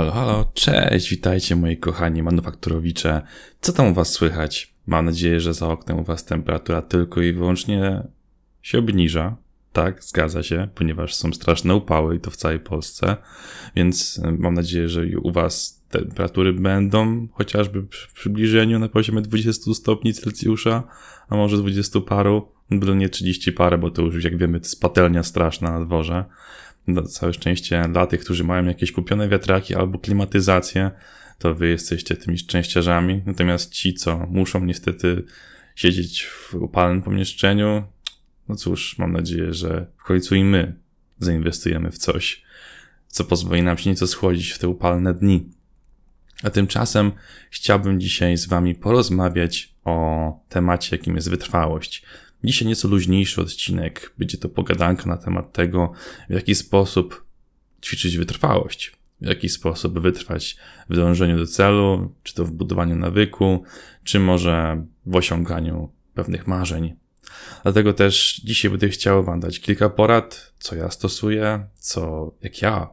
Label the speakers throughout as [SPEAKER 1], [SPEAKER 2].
[SPEAKER 1] Halo, halo, cześć, witajcie moi kochani manufakturowicze. Co tam u was słychać? Mam nadzieję, że za oknem u was temperatura tylko i wyłącznie się obniża. Tak, zgadza się, ponieważ są straszne upały i to w całej Polsce, więc e, mam nadzieję, że u was temperatury będą chociażby w przybliżeniu na poziomie 20 stopni Celsjusza, a może 20 paru, byle nie 30 parę, bo to już jak wiemy to jest patelnia straszna na dworze na całe szczęście dla tych, którzy mają jakieś kupione wiatraki albo klimatyzację, to wy jesteście tymi szczęściarzami. Natomiast ci, co muszą niestety siedzieć w upalnym pomieszczeniu, no cóż, mam nadzieję, że w końcu i my zainwestujemy w coś, co pozwoli nam się nieco schłodzić w te upalne dni. A tymczasem chciałbym dzisiaj z Wami porozmawiać o temacie, jakim jest wytrwałość. Dzisiaj nieco luźniejszy odcinek. Będzie to pogadanka na temat tego, w jaki sposób ćwiczyć wytrwałość, w jaki sposób wytrwać w dążeniu do celu, czy to w budowaniu nawyku, czy może w osiąganiu pewnych marzeń. Dlatego też dzisiaj będę chciał Wam dać kilka porad, co ja stosuję, co jak ja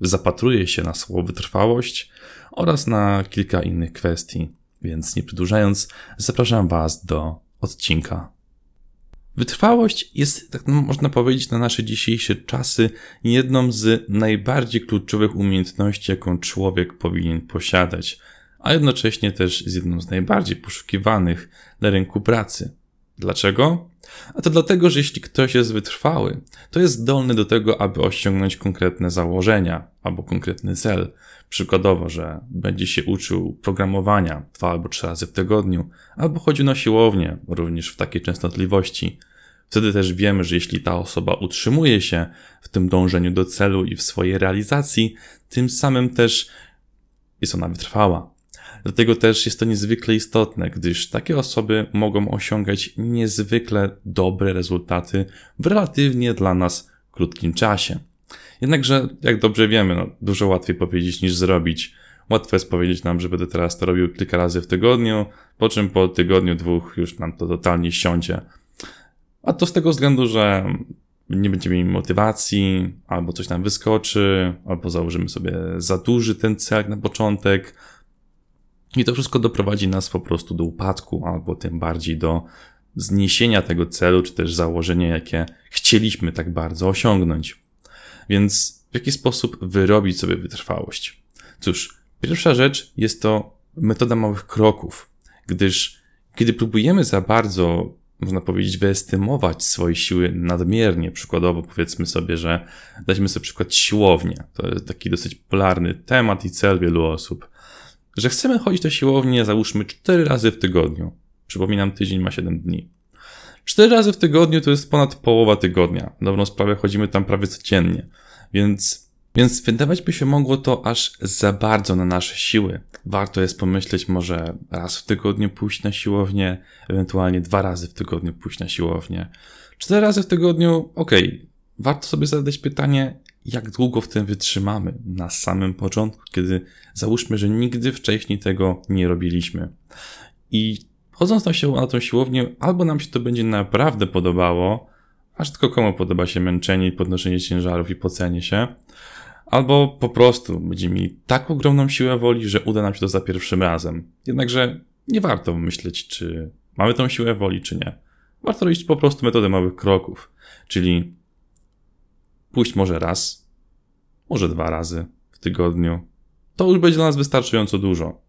[SPEAKER 1] zapatruję się na słowo wytrwałość oraz na kilka innych kwestii. Więc nie przedłużając, zapraszam Was do odcinka. Wytrwałość jest, tak można powiedzieć, na nasze dzisiejsze czasy jedną z najbardziej kluczowych umiejętności, jaką człowiek powinien posiadać, a jednocześnie też jest jedną z najbardziej poszukiwanych na rynku pracy. Dlaczego? A to dlatego, że jeśli ktoś jest wytrwały, to jest zdolny do tego, aby osiągnąć konkretne założenia albo konkretny cel. Przykładowo, że będzie się uczył programowania dwa albo trzy razy w tygodniu, albo chodził na siłownię, również w takiej częstotliwości. Wtedy też wiemy, że jeśli ta osoba utrzymuje się w tym dążeniu do celu i w swojej realizacji, tym samym też jest ona wytrwała. Dlatego też jest to niezwykle istotne, gdyż takie osoby mogą osiągać niezwykle dobre rezultaty w relatywnie dla nas krótkim czasie. Jednakże, jak dobrze wiemy, no, dużo łatwiej powiedzieć niż zrobić. Łatwo jest powiedzieć nam, że będę teraz to robił kilka razy w tygodniu, po czym po tygodniu, dwóch już nam to totalnie siądzie. A to z tego względu, że nie będziemy mieli motywacji, albo coś nam wyskoczy, albo założymy sobie za duży ten cel na początek, i to wszystko doprowadzi nas po prostu do upadku, albo tym bardziej do zniesienia tego celu, czy też założenia, jakie chcieliśmy tak bardzo osiągnąć. Więc w jaki sposób wyrobić sobie wytrwałość? Cóż, pierwsza rzecz jest to metoda małych kroków, gdyż kiedy próbujemy za bardzo, można powiedzieć, wyestymować swoje siły nadmiernie, przykładowo powiedzmy sobie, że dajmy sobie przykład siłownię. To jest taki dosyć popularny temat i cel wielu osób że chcemy chodzić do siłowni, załóżmy 4 razy w tygodniu. Przypominam, tydzień ma 7 dni. 4 razy w tygodniu to jest ponad połowa tygodnia. Dobrą sprawę chodzimy tam prawie codziennie. Więc, więc wydawać by się mogło to aż za bardzo na nasze siły. Warto jest pomyśleć może raz w tygodniu pójść na siłownię, ewentualnie dwa razy w tygodniu pójść na siłownię. Cztery razy w tygodniu, okej. Okay. Warto sobie zadać pytanie, jak długo w tym wytrzymamy na samym początku, kiedy załóżmy, że nigdy wcześniej tego nie robiliśmy. I chodząc na, sił, na tą siłownię, albo nam się to będzie naprawdę podobało, aż tylko komu podoba się męczenie i podnoszenie ciężarów i pocenie się, albo po prostu będziemy mieli tak ogromną siłę woli, że uda nam się to za pierwszym razem. Jednakże nie warto myśleć, czy mamy tą siłę woli, czy nie. Warto robić po prostu metodę małych kroków, czyli pójść może raz, może dwa razy w tygodniu. To już będzie dla nas wystarczająco dużo.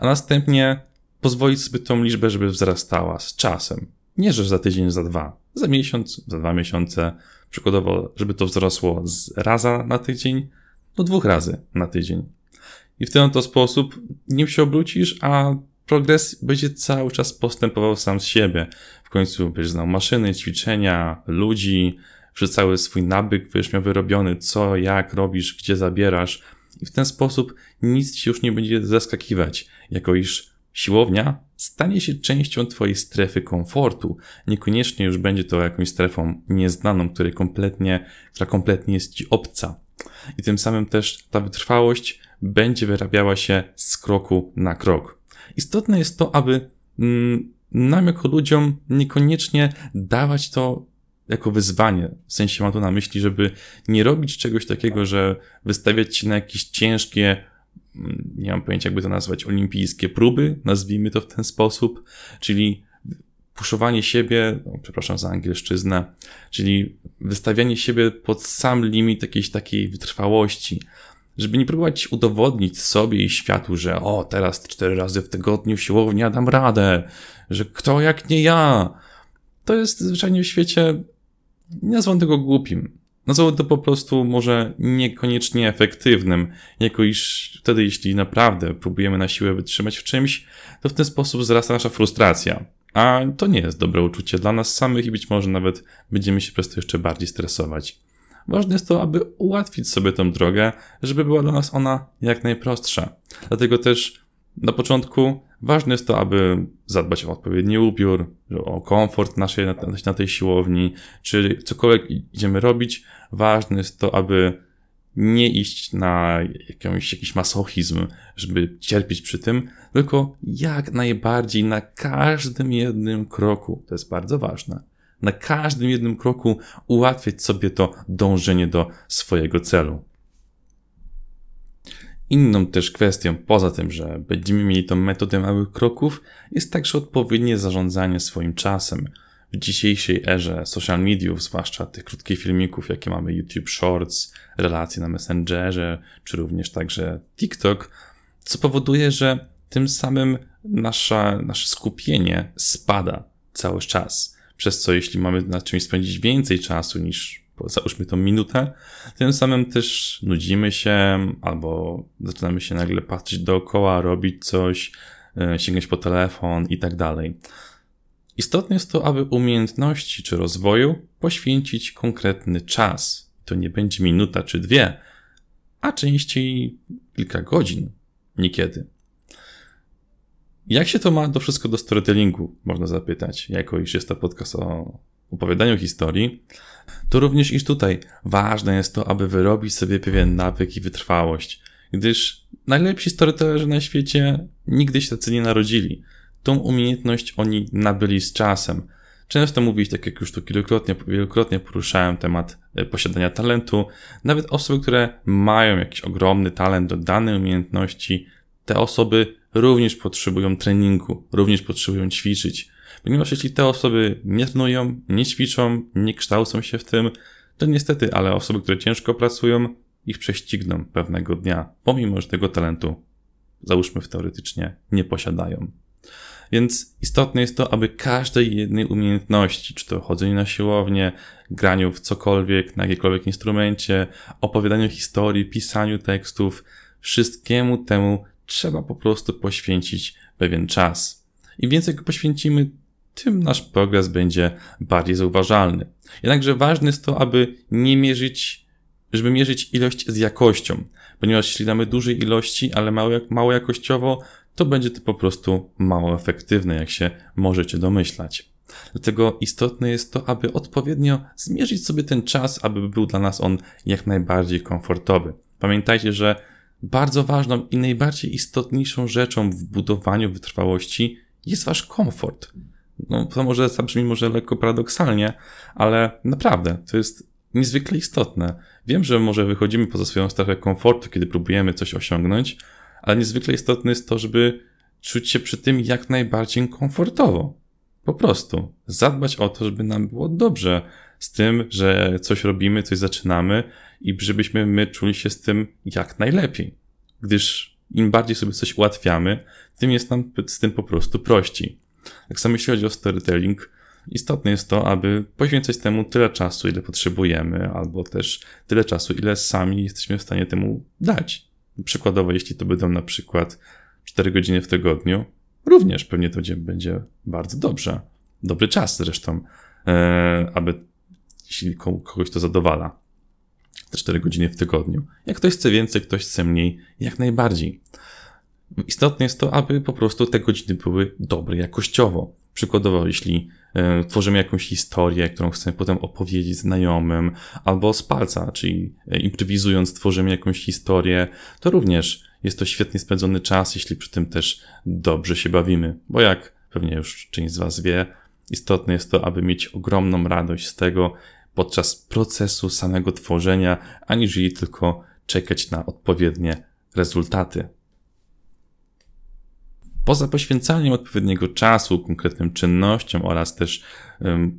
[SPEAKER 1] A następnie pozwolić sobie tą liczbę, żeby wzrastała z czasem. Nie, że za tydzień, za dwa, za miesiąc, za dwa miesiące. Przykładowo, żeby to wzrosło z raza na tydzień do dwóch razy na tydzień. I w ten oto sposób nim się obrócisz, a progres będzie cały czas postępował sam z siebie. W końcu będziesz znał maszyny, ćwiczenia, ludzi, że cały swój nabyk będziesz miał wyrobiony, co, jak robisz, gdzie zabierasz. I w ten sposób nic ci już nie będzie zaskakiwać, jako iż siłownia stanie się częścią twojej strefy komfortu. Niekoniecznie już będzie to jakąś strefą nieznaną, której kompletnie, która kompletnie jest ci obca. I tym samym też ta wytrwałość będzie wyrabiała się z kroku na krok. Istotne jest to, aby mm, nam jako ludziom niekoniecznie dawać to jako wyzwanie. W sensie mam tu na myśli, żeby nie robić czegoś takiego, że wystawiać się na jakieś ciężkie, mm, nie mam pojęcia jakby to nazwać, olimpijskie próby, nazwijmy to w ten sposób, czyli puszowanie siebie, no, przepraszam za angielszczyznę, czyli wystawianie siebie pod sam limit jakiejś takiej wytrwałości, żeby nie próbować udowodnić sobie i światu, że o, teraz cztery razy w tygodniu siłownia dam radę, że kto jak nie ja. To jest zwyczajnie w świecie, nie nazwę tego głupim. Nazwę to po prostu może niekoniecznie efektywnym, jako iż wtedy, jeśli naprawdę próbujemy na siłę wytrzymać w czymś, to w ten sposób wzrasta nasza frustracja. A to nie jest dobre uczucie dla nas samych i być może nawet będziemy się przez to jeszcze bardziej stresować. Ważne jest to, aby ułatwić sobie tę drogę, żeby była dla nas ona jak najprostsza. Dlatego też na początku ważne jest to, aby zadbać o odpowiedni upiór, o komfort naszej, na tej siłowni, czy cokolwiek idziemy robić. Ważne jest to, aby nie iść na jakąś, jakiś masochizm, żeby cierpieć przy tym, tylko jak najbardziej na każdym jednym kroku, to jest bardzo ważne, na każdym jednym kroku ułatwiać sobie to dążenie do swojego celu. Inną też kwestią, poza tym, że będziemy mieli tą metodę małych kroków, jest także odpowiednie zarządzanie swoim czasem. W dzisiejszej erze social mediów, zwłaszcza tych krótkich filmików, jakie mamy YouTube Shorts, relacje na Messengerze, czy również także TikTok, co powoduje, że tym samym nasza, nasze skupienie spada cały czas. Przez co jeśli mamy na czymś spędzić więcej czasu niż załóżmy tą minutę, tym samym też nudzimy się albo zaczynamy się nagle patrzeć dookoła, robić coś, e, sięgać po telefon i tak dalej. Istotne jest to, aby umiejętności czy rozwoju poświęcić konkretny czas. To nie będzie minuta czy dwie, a częściej kilka godzin, niekiedy. Jak się to ma do wszystko do storytellingu, można zapytać, jako iż jest to podcast o opowiadaniu historii, to również iż tutaj ważne jest to, aby wyrobić sobie pewien nawyk i wytrwałość, gdyż najlepsi storytellerzy na świecie nigdy się tacy nie narodzili. Tą umiejętność oni nabyli z czasem. Często mówić, tak jak już tu kilkukrotnie, wielokrotnie poruszałem temat e, posiadania talentu, nawet osoby, które mają jakiś ogromny talent do danej umiejętności, te osoby również potrzebują treningu, również potrzebują ćwiczyć. Ponieważ jeśli te osoby nie trenują, nie ćwiczą, nie kształcą się w tym, to niestety, ale osoby, które ciężko pracują, ich prześcigną pewnego dnia, pomimo że tego talentu, załóżmy w teoretycznie, nie posiadają. Więc istotne jest to, aby każdej jednej umiejętności, czy to chodzenie na siłownię, graniu w cokolwiek, na jakiekolwiek instrumencie, opowiadaniu historii, pisaniu tekstów, wszystkiemu temu trzeba po prostu poświęcić pewien czas. Im więcej go poświęcimy, tym nasz progres będzie bardziej zauważalny. Jednakże ważne jest to, aby nie mierzyć, żeby mierzyć ilość z jakością, ponieważ jeśli damy dużej ilości, ale mało, mało jakościowo, to będzie to po prostu mało efektywne, jak się możecie domyślać. Dlatego istotne jest to, aby odpowiednio zmierzyć sobie ten czas, aby był dla nas on jak najbardziej komfortowy. Pamiętajcie, że bardzo ważną i najbardziej istotniejszą rzeczą w budowaniu wytrwałości jest wasz komfort. No, to może zabrzmi może lekko paradoksalnie, ale naprawdę to jest niezwykle istotne. Wiem, że może wychodzimy poza swoją strefę komfortu, kiedy próbujemy coś osiągnąć, ale niezwykle istotne jest to, żeby czuć się przy tym jak najbardziej komfortowo. Po prostu. Zadbać o to, żeby nam było dobrze z tym, że coś robimy, coś zaczynamy i żebyśmy my czuli się z tym jak najlepiej. Gdyż im bardziej sobie coś ułatwiamy, tym jest nam z tym po prostu prościej. Tak samo jeśli chodzi o storytelling, istotne jest to, aby poświęcać temu tyle czasu, ile potrzebujemy, albo też tyle czasu, ile sami jesteśmy w stanie temu dać. Przykładowo, jeśli to będą na przykład 4 godziny w tygodniu, również pewnie to będzie, bardzo dobrze. Dobry czas zresztą, e, aby jeśli kogoś to zadowala. Te 4 godziny w tygodniu. Jak ktoś chce więcej, ktoś chce mniej, jak najbardziej. Istotne jest to, aby po prostu te godziny były dobre jakościowo. Przykładowo, jeśli e, tworzymy jakąś historię, którą chcemy potem opowiedzieć znajomym, albo z palca, czyli e, improwizując tworzymy jakąś historię, to również jest to świetnie spędzony czas, jeśli przy tym też dobrze się bawimy. Bo jak pewnie już część z Was wie, Istotne jest to, aby mieć ogromną radość z tego podczas procesu samego tworzenia, aniżeli tylko czekać na odpowiednie rezultaty. Poza poświęcaniem odpowiedniego czasu konkretnym czynnościom oraz też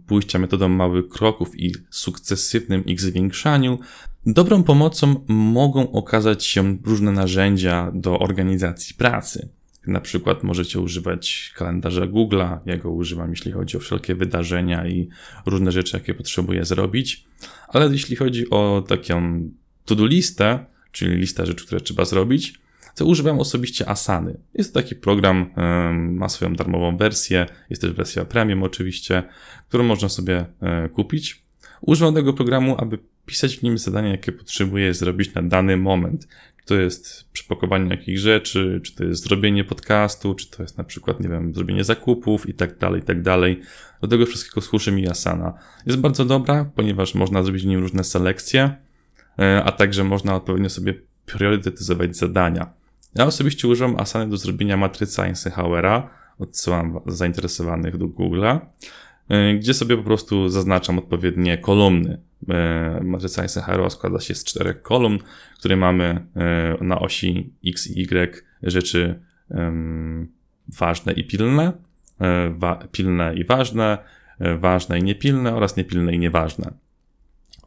[SPEAKER 1] pójścia metodą małych kroków i sukcesywnym ich zwiększaniu, dobrą pomocą mogą okazać się różne narzędzia do organizacji pracy. Na przykład możecie używać kalendarza Google'a, ja go używam, jeśli chodzi o wszelkie wydarzenia i różne rzeczy, jakie potrzebuję zrobić. Ale jeśli chodzi o taką to-do listę, czyli listę rzeczy, które trzeba zrobić, to używam osobiście Asany. Jest to taki program, ma swoją darmową wersję, jest też wersja premium oczywiście, którą można sobie e, kupić. Używam tego programu, aby pisać w nim zadania, jakie potrzebuję zrobić na dany moment. Czy to jest przepakowanie jakichś rzeczy, czy to jest zrobienie podcastu, czy to jest na przykład, nie wiem, zrobienie zakupów i tak dalej, i tak dalej. Do tego wszystkiego służy mi Asana. Jest bardzo dobra, ponieważ można zrobić w nim różne selekcje, e, a także można odpowiednio sobie priorytetyzować zadania. Ja osobiście używam Asany do zrobienia matrycy Eisenhowera. Odsyłam zainteresowanych do Google'a, e, gdzie sobie po prostu zaznaczam odpowiednie kolumny. E, matryca Eisenhowera składa się z czterech kolumn, które mamy e, na osi X i Y rzeczy ważne i pilne, pilne i ważne, ważne i niepilne oraz niepilne i nieważne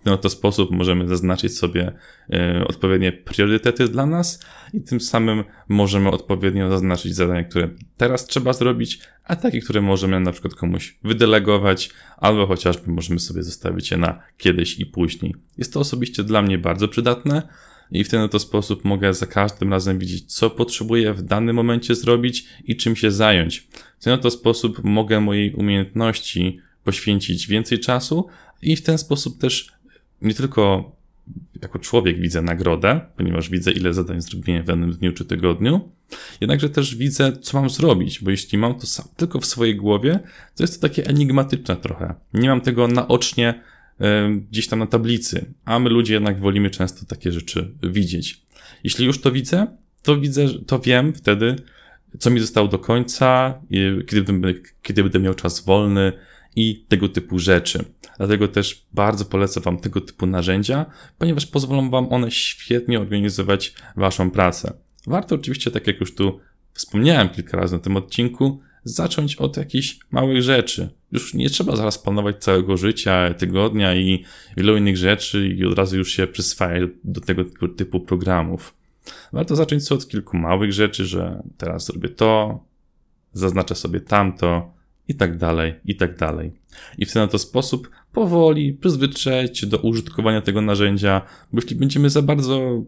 [SPEAKER 1] ten oto sposób możemy zaznaczyć sobie e, odpowiednie priorytety dla nas i tym samym możemy odpowiednio zaznaczyć zadania, które teraz trzeba zrobić, a takie, które możemy na przykład komuś wydelegować, albo chociażby możemy sobie zostawić je na kiedyś i później. Jest to osobiście dla mnie bardzo przydatne i w ten oto sposób mogę za każdym razem widzieć, co potrzebuję w danym momencie zrobić i czym się zająć. W ten oto sposób mogę mojej umiejętności poświęcić więcej czasu i w ten sposób też nie tylko jako człowiek widzę nagrodę, ponieważ widzę, ile zadań zrobiłem w danym dniu czy tygodniu, jednakże też widzę, co mam zrobić, bo jeśli mam to sam, tylko w swojej głowie, to jest to takie enigmatyczne trochę. Nie mam tego naocznie y, gdzieś tam na tablicy, a my ludzie jednak wolimy często takie rzeczy widzieć. Jeśli już to widzę, to widzę, to wiem wtedy, co mi zostało do końca, kiedy będę, kiedy będę miał czas wolny i tego typu rzeczy. Dlatego też bardzo polecam Wam tego typu narzędzia, ponieważ pozwolą Wam one świetnie organizować Waszą pracę. Warto oczywiście, tak jak już tu wspomniałem kilka razy na tym odcinku, zacząć od jakichś małych rzeczy. Już nie trzeba zaraz planować całego życia, tygodnia i wielu innych rzeczy i od razu już się przyswajać do tego typu programów. Warto zacząć od kilku małych rzeczy, że teraz zrobię to, zaznaczę sobie tamto, i tak dalej, i tak dalej. I w ten oto sposób powoli przyzwyczaić się do użytkowania tego narzędzia, bo jeśli będziemy za bardzo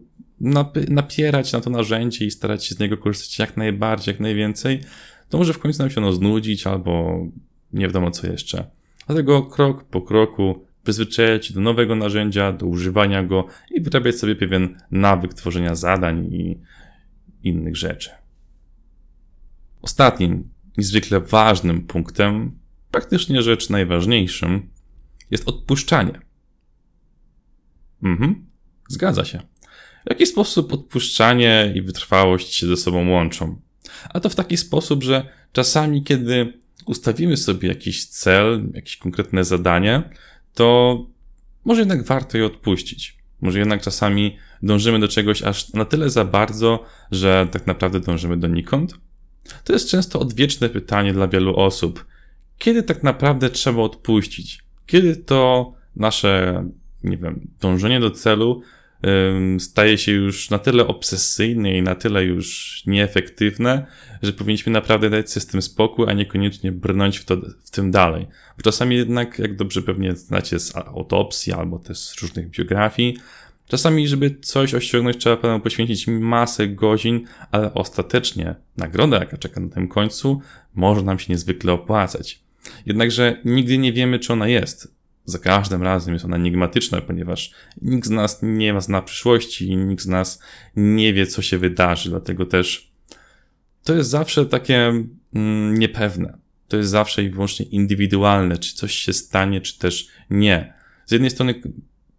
[SPEAKER 1] napierać na to narzędzie i starać się z niego korzystać jak najbardziej, jak najwięcej, to może w końcu nam się ono znudzić albo nie wiadomo co jeszcze. Dlatego krok po kroku przyzwyczajać się do nowego narzędzia, do używania go i wyrabiać sobie pewien nawyk tworzenia zadań i innych rzeczy. Ostatnim niezwykle ważnym punktem, praktycznie rzecz najważniejszym, jest odpuszczanie. Mhm, zgadza się. W jaki sposób odpuszczanie i wytrwałość się ze sobą łączą? A to w taki sposób, że czasami, kiedy ustawimy sobie jakiś cel, jakieś konkretne zadanie, to może jednak warto je odpuścić. Może jednak czasami dążymy do czegoś aż na tyle za bardzo, że tak naprawdę dążymy donikąd. To jest często odwieczne pytanie dla wielu osób. Kiedy tak naprawdę trzeba odpuścić? Kiedy to nasze, nie wiem, dążenie do celu staje się już na tyle obsesyjne i na tyle już nieefektywne, że powinniśmy naprawdę dać sobie z tym spokój, a niekoniecznie brnąć w, to, w tym dalej. Bo czasami jednak, jak dobrze pewnie znacie z autopsji albo też z różnych biografii, Czasami, żeby coś osiągnąć, trzeba poświęcić masę godzin, ale ostatecznie nagroda, jaka czeka na tym końcu, może nam się niezwykle opłacać. Jednakże nigdy nie wiemy, czy ona jest. Za każdym razem jest ona enigmatyczna, ponieważ nikt z nas nie ma zna przyszłości i nikt z nas nie wie, co się wydarzy, dlatego też to jest zawsze takie mm, niepewne. To jest zawsze i wyłącznie indywidualne, czy coś się stanie, czy też nie. Z jednej strony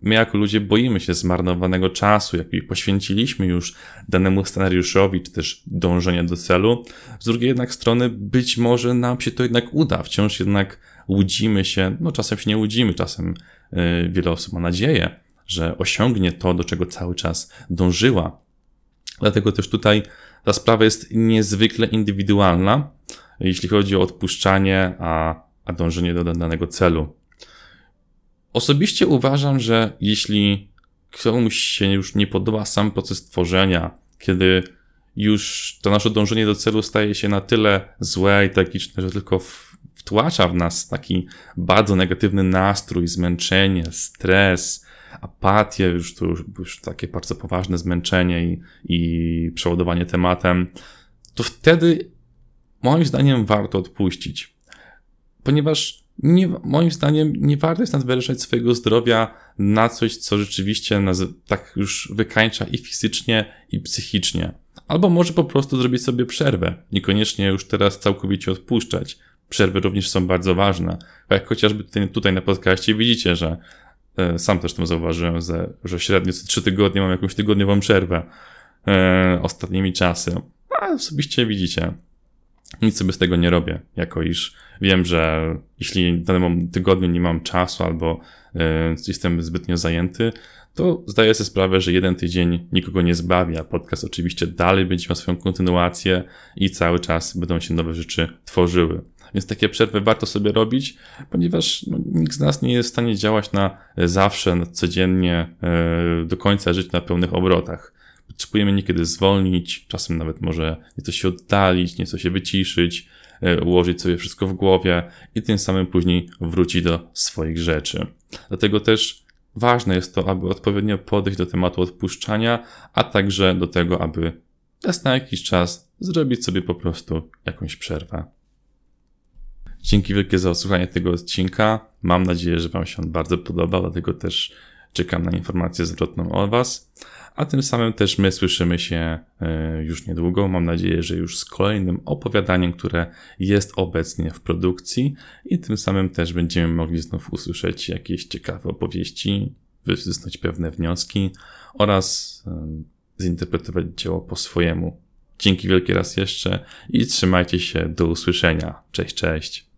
[SPEAKER 1] My jako ludzie boimy się zmarnowanego czasu, jaki poświęciliśmy już danemu scenariuszowi, czy też dążenia do celu. Z drugiej jednak strony być może nam się to jednak uda. Wciąż jednak łudzimy się, no czasem się nie łudzimy, czasem yy, wiele osób ma nadzieję, że osiągnie to, do czego cały czas dążyła. Dlatego też tutaj ta sprawa jest niezwykle indywidualna, jeśli chodzi o odpuszczanie, a, a dążenie do danego celu. Osobiście uważam, że jeśli komuś się już nie podoba sam proces tworzenia, kiedy już to nasze dążenie do celu staje się na tyle złe i tragiczne, że tylko wtłacza w nas taki bardzo negatywny nastrój, zmęczenie, stres, apatię, już to już, już takie bardzo poważne zmęczenie i, i przeładowanie tematem, to wtedy moim zdaniem warto odpuścić. Ponieważ nie, moim zdaniem nie warto jest nadwyrężać swojego zdrowia na coś, co rzeczywiście nas tak już wykańcza i fizycznie, i psychicznie. Albo może po prostu zrobić sobie przerwę. Niekoniecznie już teraz całkowicie odpuszczać. Przerwy również są bardzo ważne. Jak chociażby tutaj, tutaj na podcaście widzicie, że e, sam też tam zauważyłem, że, że średnio co trzy tygodnie mam jakąś tygodniową przerwę e, ostatnimi czasy. A osobiście widzicie, nic sobie z tego nie robię, jako iż wiem, że jeśli w danym tygodniu nie mam czasu albo e, jestem zbytnio zajęty, to zdaję sobie sprawę, że jeden tydzień nikogo nie zbawi, a podcast oczywiście dalej będzie miał swoją kontynuację i cały czas będą się nowe rzeczy tworzyły. Więc takie przerwy warto sobie robić, ponieważ no, nikt z nas nie jest w stanie działać na zawsze, na codziennie, e, do końca żyć na pełnych obrotach. Potrzebujemy niekiedy zwolnić, czasem nawet może nieco się oddalić, nieco się wyciszyć, e, ułożyć sobie wszystko w głowie i tym samym później wrócić do swoich rzeczy. Dlatego też ważne jest to, aby odpowiednio podejść do tematu odpuszczania, a także do tego, aby raz na jakiś czas zrobić sobie po prostu jakąś przerwę. Dzięki wielkie za odsłuchanie tego odcinka. Mam nadzieję, że Wam się on bardzo podobał, dlatego też czekam na informację zwrotną od Was. A tym samym też my słyszymy się e, już niedługo. Mam nadzieję, że już z kolejnym opowiadaniem, które jest obecnie w produkcji, i tym samym też będziemy mogli znów usłyszeć jakieś ciekawe opowieści, wysnuć pewne wnioski oraz e, zinterpretować dzieło po swojemu. Dzięki wielkie raz jeszcze i trzymajcie się. Do usłyszenia. Cześć, cześć.